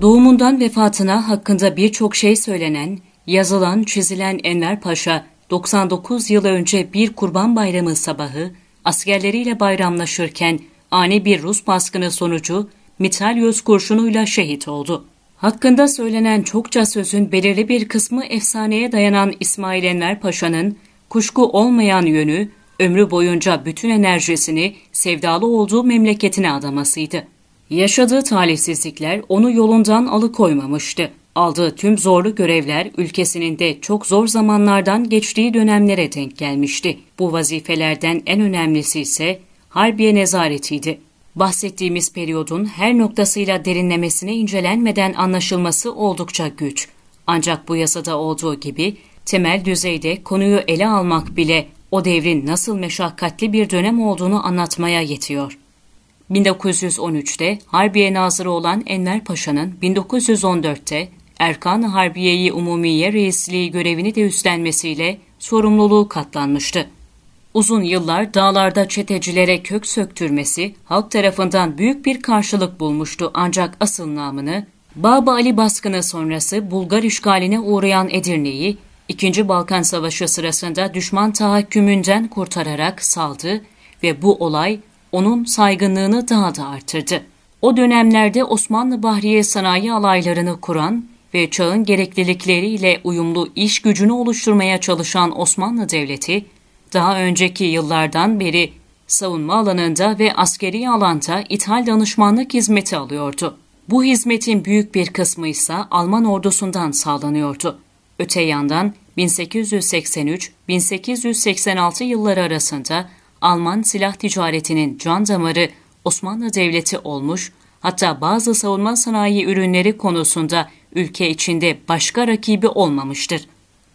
Doğumundan vefatına hakkında birçok şey söylenen, yazılan, çizilen Enver Paşa, 99 yıl önce bir kurban bayramı sabahı, askerleriyle bayramlaşırken ani bir Rus baskını sonucu mitralyöz kurşunuyla şehit oldu. Hakkında söylenen çokça sözün belirli bir kısmı efsaneye dayanan İsmail Enver Paşa'nın kuşku olmayan yönü, ömrü boyunca bütün enerjisini sevdalı olduğu memleketine adamasıydı. Yaşadığı talihsizlikler onu yolundan alıkoymamıştı. Aldığı tüm zorlu görevler ülkesinin de çok zor zamanlardan geçtiği dönemlere denk gelmişti. Bu vazifelerden en önemlisi ise Harbiye nezaretiydi. Bahsettiğimiz periyodun her noktasıyla derinlemesine incelenmeden anlaşılması oldukça güç. Ancak bu yasada olduğu gibi temel düzeyde konuyu ele almak bile o devrin nasıl meşakkatli bir dönem olduğunu anlatmaya yetiyor. 1913'te Harbiye Nazırı olan Enver Paşa'nın 1914'te Erkan Harbiye'yi Umumiye Reisliği görevini de üstlenmesiyle sorumluluğu katlanmıştı. Uzun yıllar dağlarda çetecilere kök söktürmesi halk tarafından büyük bir karşılık bulmuştu ancak asıl namını Baba Ali baskını sonrası Bulgar işgaline uğrayan Edirne'yi 2. Balkan Savaşı sırasında düşman tahakkümünden kurtararak saldı ve bu olay onun saygınlığını daha da artırdı. O dönemlerde Osmanlı Bahriye Sanayi alaylarını kuran ve çağın gereklilikleriyle uyumlu iş gücünü oluşturmaya çalışan Osmanlı Devleti, daha önceki yıllardan beri savunma alanında ve askeri alanda ithal danışmanlık hizmeti alıyordu. Bu hizmetin büyük bir kısmı ise Alman ordusundan sağlanıyordu. Öte yandan 1883-1886 yılları arasında Alman silah ticaretinin can damarı Osmanlı Devleti olmuş, hatta bazı savunma sanayi ürünleri konusunda ülke içinde başka rakibi olmamıştır.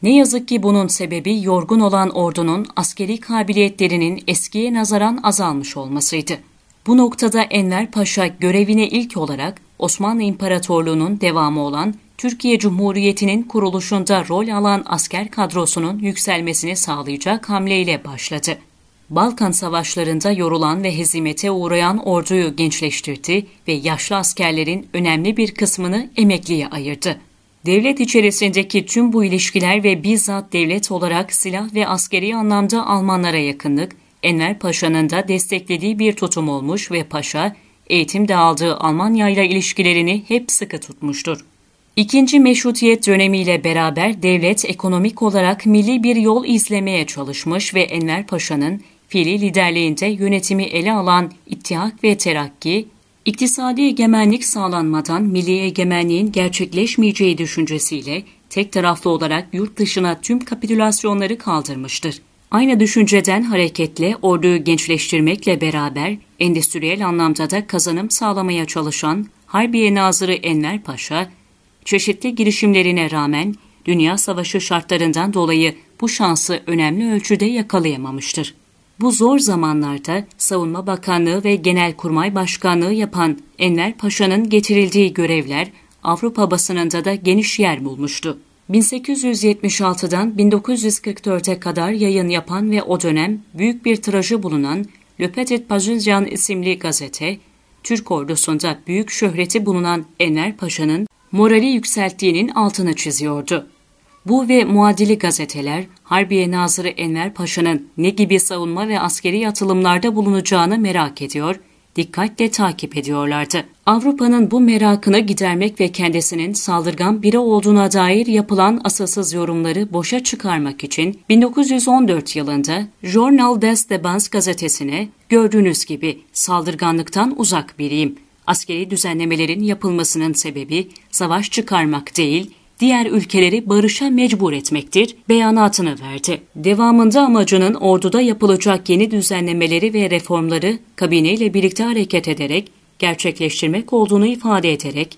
Ne yazık ki bunun sebebi yorgun olan ordunun askeri kabiliyetlerinin eskiye nazaran azalmış olmasıydı. Bu noktada Enver Paşa görevine ilk olarak Osmanlı İmparatorluğu'nun devamı olan Türkiye Cumhuriyeti'nin kuruluşunda rol alan asker kadrosunun yükselmesini sağlayacak hamleyle başladı. Balkan savaşlarında yorulan ve hezimete uğrayan orduyu gençleştirdi ve yaşlı askerlerin önemli bir kısmını emekliye ayırdı. Devlet içerisindeki tüm bu ilişkiler ve bizzat devlet olarak silah ve askeri anlamda Almanlara yakınlık, Enver Paşa'nın da desteklediği bir tutum olmuş ve Paşa, eğitimde aldığı Almanya ile ilişkilerini hep sıkı tutmuştur. İkinci meşrutiyet dönemiyle beraber devlet ekonomik olarak milli bir yol izlemeye çalışmış ve Enver Paşa'nın fiili liderliğinde yönetimi ele alan İttihat ve Terakki, iktisadi egemenlik sağlanmadan milli egemenliğin gerçekleşmeyeceği düşüncesiyle tek taraflı olarak yurt dışına tüm kapitülasyonları kaldırmıştır. Aynı düşünceden hareketle orduyu gençleştirmekle beraber endüstriyel anlamda da kazanım sağlamaya çalışan Harbiye Nazırı Enver Paşa, çeşitli girişimlerine rağmen Dünya Savaşı şartlarından dolayı bu şansı önemli ölçüde yakalayamamıştır. Bu zor zamanlarda Savunma Bakanlığı ve Genelkurmay Başkanlığı yapan Enver Paşa'nın getirildiği görevler Avrupa basınında da geniş yer bulmuştu. 1876'dan 1944'e kadar yayın yapan ve o dönem büyük bir tirajı bulunan Le Petit Parisien isimli gazete, Türk ordusunda büyük şöhreti bulunan Enver Paşa'nın morali yükselttiğinin altını çiziyordu. Bu ve muadili gazeteler Harbiye Nazırı Enver Paşa'nın ne gibi savunma ve askeri atılımlarda bulunacağını merak ediyor, dikkatle takip ediyorlardı. Avrupa'nın bu merakını gidermek ve kendisinin saldırgan biri olduğuna dair yapılan asılsız yorumları boşa çıkarmak için 1914 yılında Journal des Debats gazetesine gördüğünüz gibi saldırganlıktan uzak biriyim. Askeri düzenlemelerin yapılmasının sebebi savaş çıkarmak değil, diğer ülkeleri barışa mecbur etmektir beyanatını verdi. Devamında amacının orduda yapılacak yeni düzenlemeleri ve reformları kabineyle birlikte hareket ederek gerçekleştirmek olduğunu ifade ederek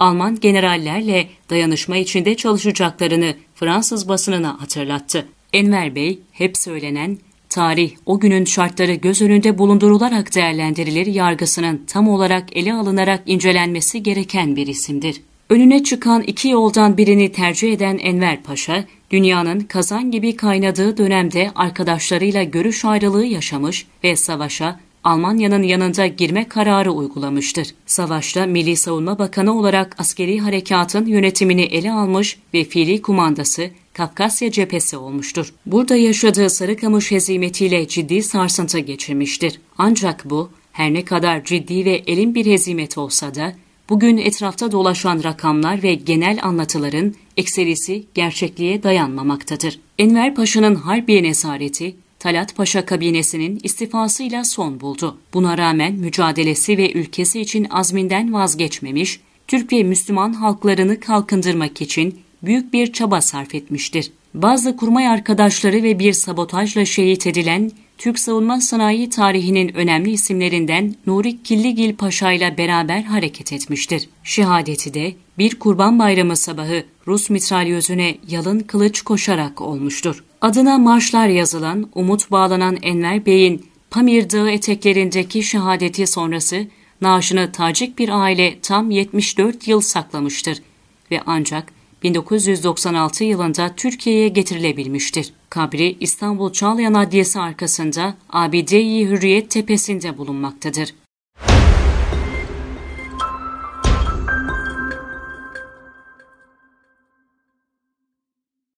Alman generallerle dayanışma içinde çalışacaklarını Fransız basınına hatırlattı. Enver Bey hep söylenen tarih o günün şartları göz önünde bulundurularak değerlendirilir yargısının tam olarak ele alınarak incelenmesi gereken bir isimdir. Önüne çıkan iki yoldan birini tercih eden Enver Paşa, dünyanın kazan gibi kaynadığı dönemde arkadaşlarıyla görüş ayrılığı yaşamış ve savaşa Almanya'nın yanında girme kararı uygulamıştır. Savaşta Milli Savunma Bakanı olarak askeri harekatın yönetimini ele almış ve fiili kumandası Kafkasya cephesi olmuştur. Burada yaşadığı Sarıkamış hezimetiyle ciddi sarsıntı geçirmiştir. Ancak bu her ne kadar ciddi ve elin bir hezimet olsa da bugün etrafta dolaşan rakamlar ve genel anlatıların ekserisi gerçekliğe dayanmamaktadır. Enver Paşa'nın Harbiye esareti Talat Paşa kabinesinin istifasıyla son buldu. Buna rağmen mücadelesi ve ülkesi için azminden vazgeçmemiş, Türk ve Müslüman halklarını kalkındırmak için büyük bir çaba sarf etmiştir. Bazı kurmay arkadaşları ve bir sabotajla şehit edilen Türk savunma sanayi tarihinin önemli isimlerinden Nuri Killigil Paşa ile beraber hareket etmiştir. Şehadeti de bir kurban bayramı sabahı Rus mitralyözüne yalın kılıç koşarak olmuştur. Adına marşlar yazılan, umut bağlanan Enver Bey'in Pamir Dağı eteklerindeki şehadeti sonrası naaşını tacik bir aile tam 74 yıl saklamıştır ve ancak 1996 yılında Türkiye'ye getirilebilmiştir. Kabri İstanbul Çağlayan Adliyesi arkasında Abide-i Hürriyet Tepesi'nde bulunmaktadır.